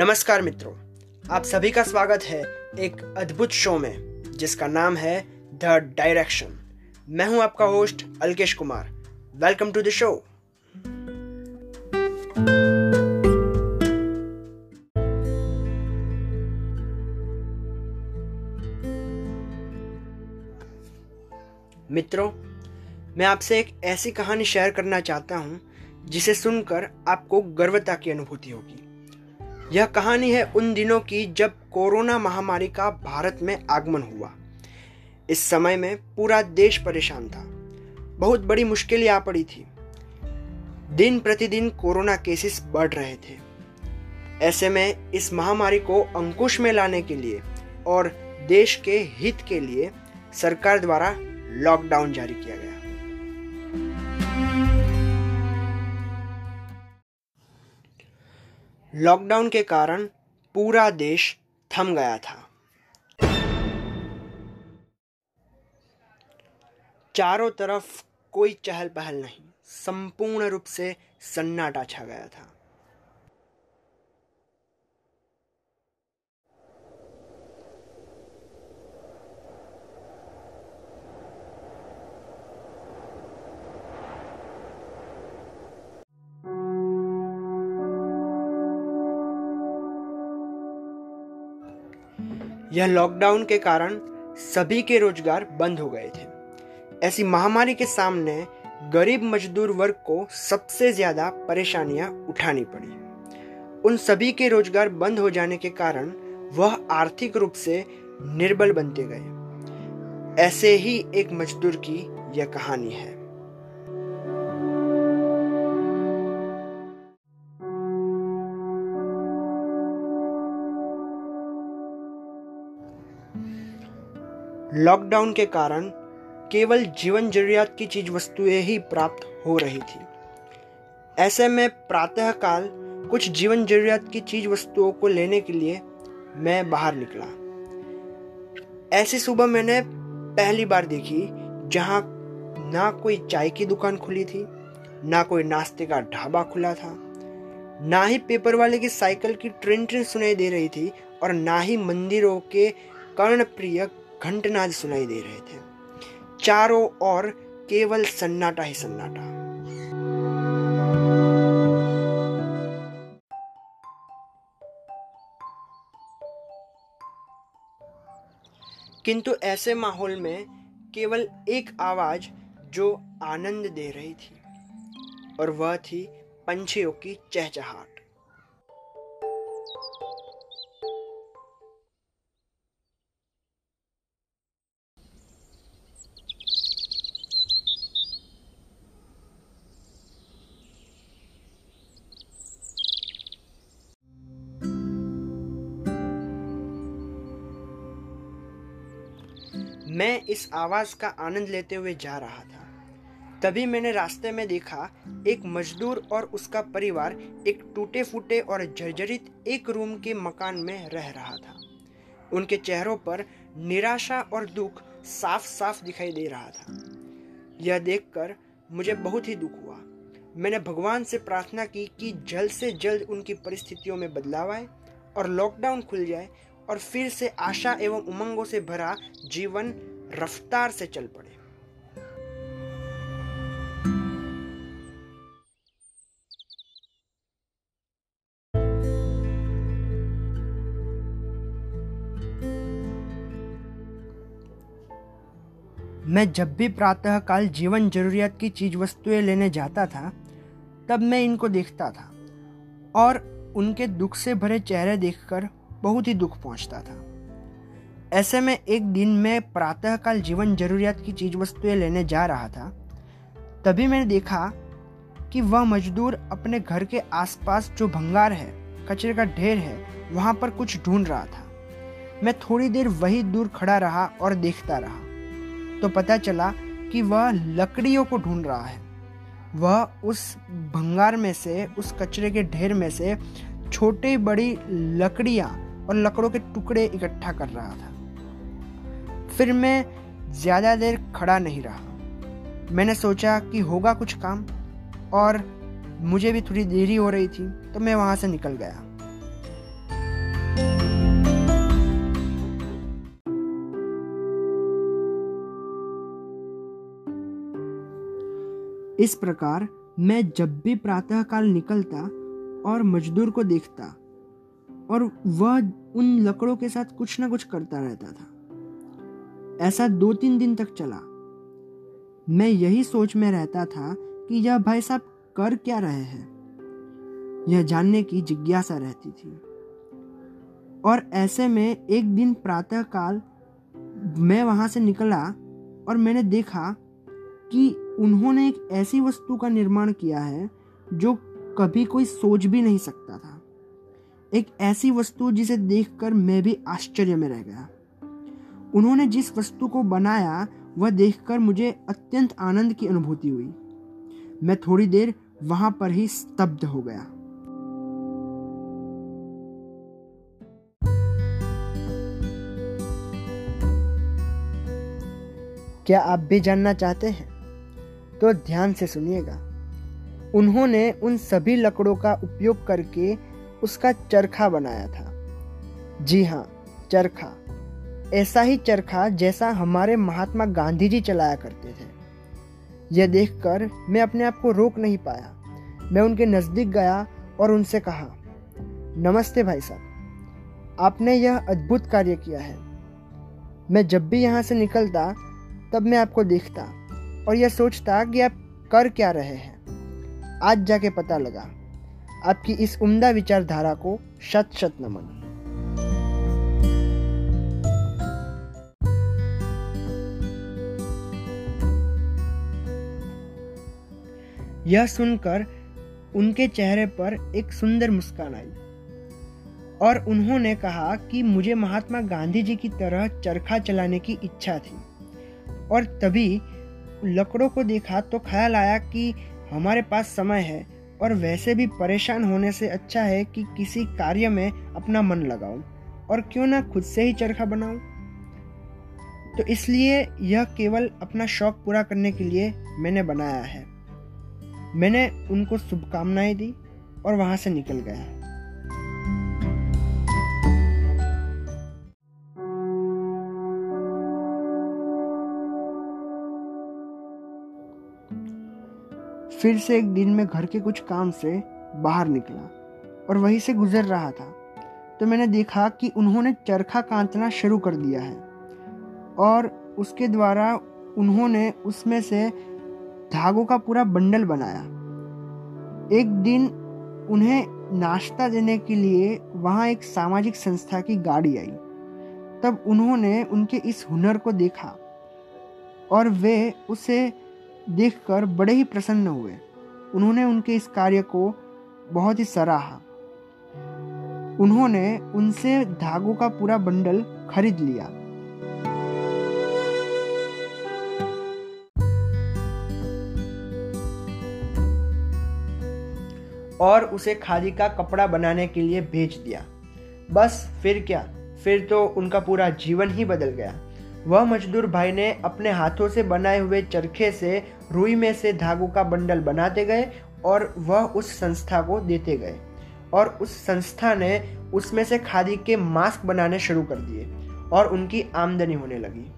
नमस्कार मित्रों, आप सभी का स्वागत है एक अद्भुत शो में, जिसका नाम है द डायरेक्शन मैं हूँ आपका host Alkesh Kumar. Welcome to the show मित्रों, मैं आपसे एक ऐसी कहानी शेयर करना चाहता हूँ, जिसे सुनकर आपको गर्वता की अनुभूति होगी। यह कहानी है उन दिनों की जब कोरोना महामारी का भारत में आगमन हुआ। इस समय में पूरा देश परेशान था। बहुत बड़ी मुश्किल आ पड़ी थी। दिन प्रतिदिन कोरोना केसेस बढ़ रहे थे। ऐसे में इस महामारी को अंकुश में लाने के लिए और देश के हित के लिए सरकार द्वारा लॉकडाउन जारी किया गया। लॉकडाउन के कारण पूरा देश थम गया था। चारों तरफ़ कोई चहल पहल नहीं, संपूर्ण रूप से सन्नाटा छा गया था। यह लॉकडाउन के कारण सभी के रोज़गार बंद हो गए थे। ऐसी महामारी के सामने गरीब मजदूर वर्ग को सबसे ज़्यादा परेशानियाँ उठानी पड़ी। उन सभी के रोज़गार बंद हो जाने के कारण वह आर्थिक रूप से निर्बल बनते गए। ऐसे ही एक मजदूर की यह कहानी है। लॉकडाउन के कारण केवल जीवन जरूरियात की चीज़ वस्तुएँ ही प्राप्त हो रही थी। ऐसे में प्रातःकाल कुछ जीवन जरूरियात की चीज़ वस्तुओं को लेने के लिए मैं बाहर निकला। ऐसी सुबह मैंने पहली बार देखी जहाँ ना कोई चाय की दुकान खुली थी, ना कोई नाश्ते का ढाबा खुला था, ना ही पेपर वाले की साइकिल की ट्रेन ट्रेन सुनाई दे रही थी और ना ही मंदिरों के कर्णप्रिय घंटनाद सुनाई दे रहे थे। चारों ओर केवल सन्नाटा ही सन्नाटा। किंतु ऐसे माहौल में केवल एक आवाज़ जो आनंद दे रही थी, और वह थी पंछियों की चहचहाट। मैं इस आवाज़ का आनंद लेते हुए जा रहा था। तभी मैंने रास्ते में देखा, एक मजदूर और उसका परिवार एक टूटे फूटे और जर्जरित एक रूम के मकान में रह रहा था। उनके चेहरों पर निराशा और दुख साफ़ साफ़ दिखाई दे रहा था। यह देखकर मुझे बहुत ही दुख हुआ। मैंने भगवान से प्रार्थना की कि जल्द से जल्द उनकी परिस्थितियों में बदलाव आए और लॉकडाउन खुल जाए और फिर से आशा एवं उमंगों से भरा जीवन रफ्तार से चल पड़े। मैं जब भी प्रातःकाल जीवन जरूरियात की चीज़ वस्तुएँ लेने जाता था, तब मैं इनको देखता था और उनके दुख से भरे चेहरे देखकर बहुत ही दुख पहुँचता था। ऐसे में एक दिन मैं प्रातःकाल जीवन जरूरियात की चीज़ वस्तुएँ लेने जा रहा था, तभी मैंने देखा कि वह मजदूर अपने घर के आसपास जो भंगार है, कचरे का ढेर है, वहाँ पर कुछ ढूंढ रहा था। मैं थोड़ी देर वही दूर खड़ा रहा और देखता रहा। तो पता चला कि वह लकड़ियों को ढूंढ रहा है। वह उस भंगार में से, उस कचरे के ढेर में से छोटी बड़ी लकड़ियाँ और लकड़ों के टुकड़े इकट्ठा कर रहा था। फिर मैं ज़्यादा देर खड़ा नहीं रहा। मैंने सोचा कि होगा कुछ काम और मुझे भी थोड़ी देरी हो रही थी तो मैं वहाँ से निकल गया। इस प्रकार मैं जब भी प्रातःकाल निकलता और मजदूर को देखता और वह उन लकड़ों के साथ कुछ ना कुछ करता रहता था। ऐसा दो तीन दिन तक चला। मैं यही सोच में रहता था कि यह भाई साहब कर क्या रहे हैं। यह जानने की जिज्ञासा रहती थी। और ऐसे में एक दिन प्रातःकाल मैं वहाँ से निकला और मैंने देखा कि उन्होंने एक ऐसी वस्तु का निर्माण किया है जो कभी कोई सोच भी नहीं सकता था। एक ऐसी वस्तु जिसे देखकर मैं भी आश्चर्य में रह गया। उन्होंने जिस वस्तु को बनाया, वह देखकर मुझे अत्यंत आनंद की अनुभूति हुई। मैं थोड़ी देर वहाँ पर ही स्तब्ध हो गया। क्या आप भी जानना चाहते हैं? तो ध्यान से सुनिएगा। उन्होंने उन सभी लकड़ों का उपयोग करके उसका चरखा बनाया था। जी हाँ चरखा। ऐसा ही चरखा जैसा हमारे महात्मा गांधी जी चलाया करते थे। यह देखकर मैं अपने आप को रोक नहीं पाया। मैं उनके नज़दीक गया और उनसे कहा, नमस्ते भाई साहब, आपने यह अद्भुत कार्य किया है। मैं जब भी यहाँ से निकलता, तब मैं आपको देखता और यह सोचता कि आप कर क्या रहे हैं। आज जाके पता लगा। आपकी इस उम्दा विचारधारा को शत शत नमन यह सुनकर उनके चेहरे पर एक सुंदर मुस्कान आई और उन्होंने कहा कि मुझे महात्मा गांधी जी की तरह चरखा चलाने की इच्छा थी और तभी लकड़ों को देखा तो ख्याल आया कि हमारे पास समय है और वैसे भी परेशान होने से अच्छा है कि किसी कार्य में अपना मन लगाओ और क्यों ना खुद से ही चरखा बनाओ तो इसलिए यह केवल अपना शौक पूरा करने के लिए मैंने बनाया है। मैंने उनको शुभकामनाएँ दी और वहाँ से निकल गया। फिर से एक दिन में घर के कुछ काम से बाहर निकला और वहीं से गुजर रहा था। तो मैंने देखा कि उन्होंने चरखा कांतना शुरू कर दिया है और उसके द्वारा उन्होंने उसमें से धागों का पूरा बंडल बनाया। एक दिन उन्हें नाश्ता देने के लिए वहाँ एक सामाजिक संस्था की गाड़ी आई। तब उन्होंने उनके इस हुनर को देखा और वे उसे देखकर बड़े ही प्रसन्न हुए। उन्होंने उनके इस कार्य को बहुत ही सराहा। उन्होंने उनसे धागों का पूरा बंडल खरीद लिया। और उसे खादी का कपड़ा बनाने के लिए भेज दिया। बस फिर क्या? फिर तो उनका पूरा जीवन ही बदल गया। वह मजदूर भाई ने अपने हाथों से बनाए हुए चरखे से रुई में से धागों का बंडल बनाते गए और वह उस संस्था को देते गए। और उस संस्था ने उसमें से खादी के मास्क बनाने शुरू कर दिए और उनकी आमदनी होने लगी।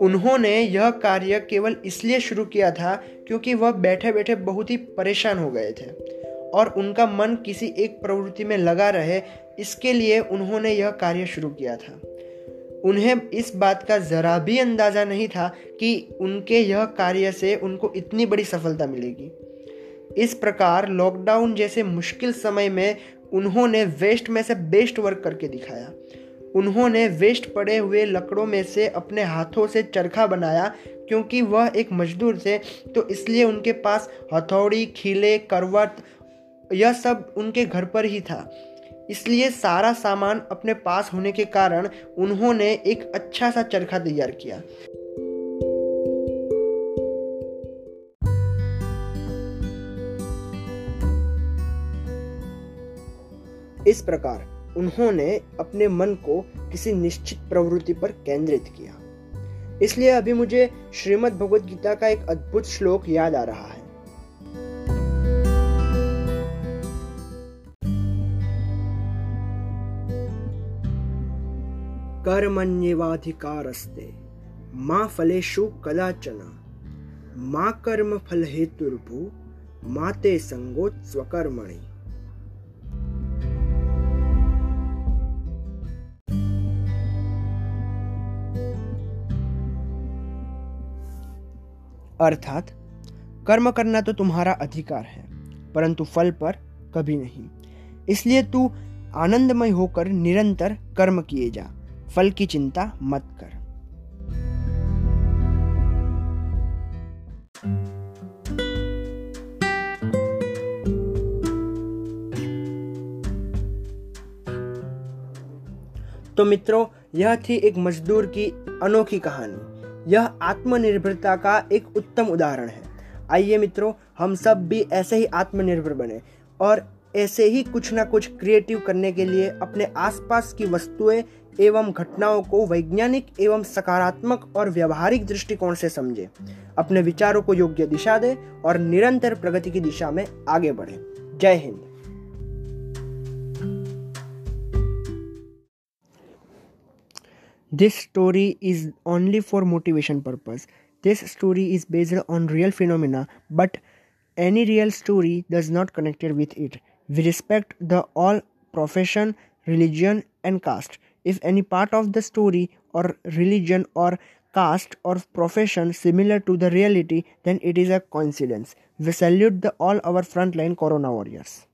उन्होंने यह कार्य केवल इसलिए शुरू किया था क्योंकि वह बैठे बैठे बहुत ही परेशान हो गए थे और उनका मन किसी एक प्रवृत्ति में लगा रहे, इसके लिए उन्होंने यह कार्य शुरू किया था। उन्हें इस बात का ज़रा भी अंदाज़ा नहीं था कि उनके यह कार्य से उनको इतनी बड़ी सफलता मिलेगी। इस प्रकार लॉकडाउन जैसे मुश्किल समय में उन्होंने वेस्ट में से बेस्ट वर्क करके दिखाया। उन्होंने वेस्ट पड़े हुए लकड़ों में से अपने हाथों से चरखा बनाया क्योंकि वह एक मजदूर थे तो इसलिए उनके पास हथौड़ी, खीले, करवट, यह सब उनके घर पर ही था। इसलिए सारा सामान अपने पास होने के कारण उन्होंने एक अच्छा सा चरखा तैयार किया। इस प्रकार उन्होंने अपने मन को किसी निश्चित प्रवृत्ति पर केंद्रित किया। इसलिए अभी मुझे श्रीमद् भगवद गीता का एक अद्भुत श्लोक याद आ रहा है। कर्मण्येवाधिकारस्ते, मा फलेषु कदाचन, मा कर्म फल हेतुर्भु माते संगोत स्वकर्मणि अर्थात, कर्म करना तो तुम्हारा अधिकार है, परंतु फल पर कभी नहीं। इसलिए तू आनंदमय होकर निरंतर कर्म किए जा, फल की चिंता मत कर। तो मित्रों, यह थी एक मजदूर की अनोखी कहानी। यह आत्मनिर्भरता का एक उत्तम उदाहरण है। आइए मित्रों, हम सब भी ऐसे ही आत्मनिर्भर बने और ऐसे ही कुछ ना कुछ क्रिएटिव करने के लिए अपने आसपास की वस्तुएँ एवं घटनाओं को वैज्ञानिक एवं सकारात्मक और व्यवहारिक दृष्टिकोण से समझें। अपने विचारों को योग्य दिशा दें और निरंतर प्रगति की दिशा में आगे बढ़ें। जय Hind. This story is only for motivation purpose. This story is based on real phenomena, but any real story does not connect with it. We respect the all profession, religion, and caste. If any part of the story or religion or caste or profession similar to the reality, then it is a coincidence. We salute the all our frontline corona warriors.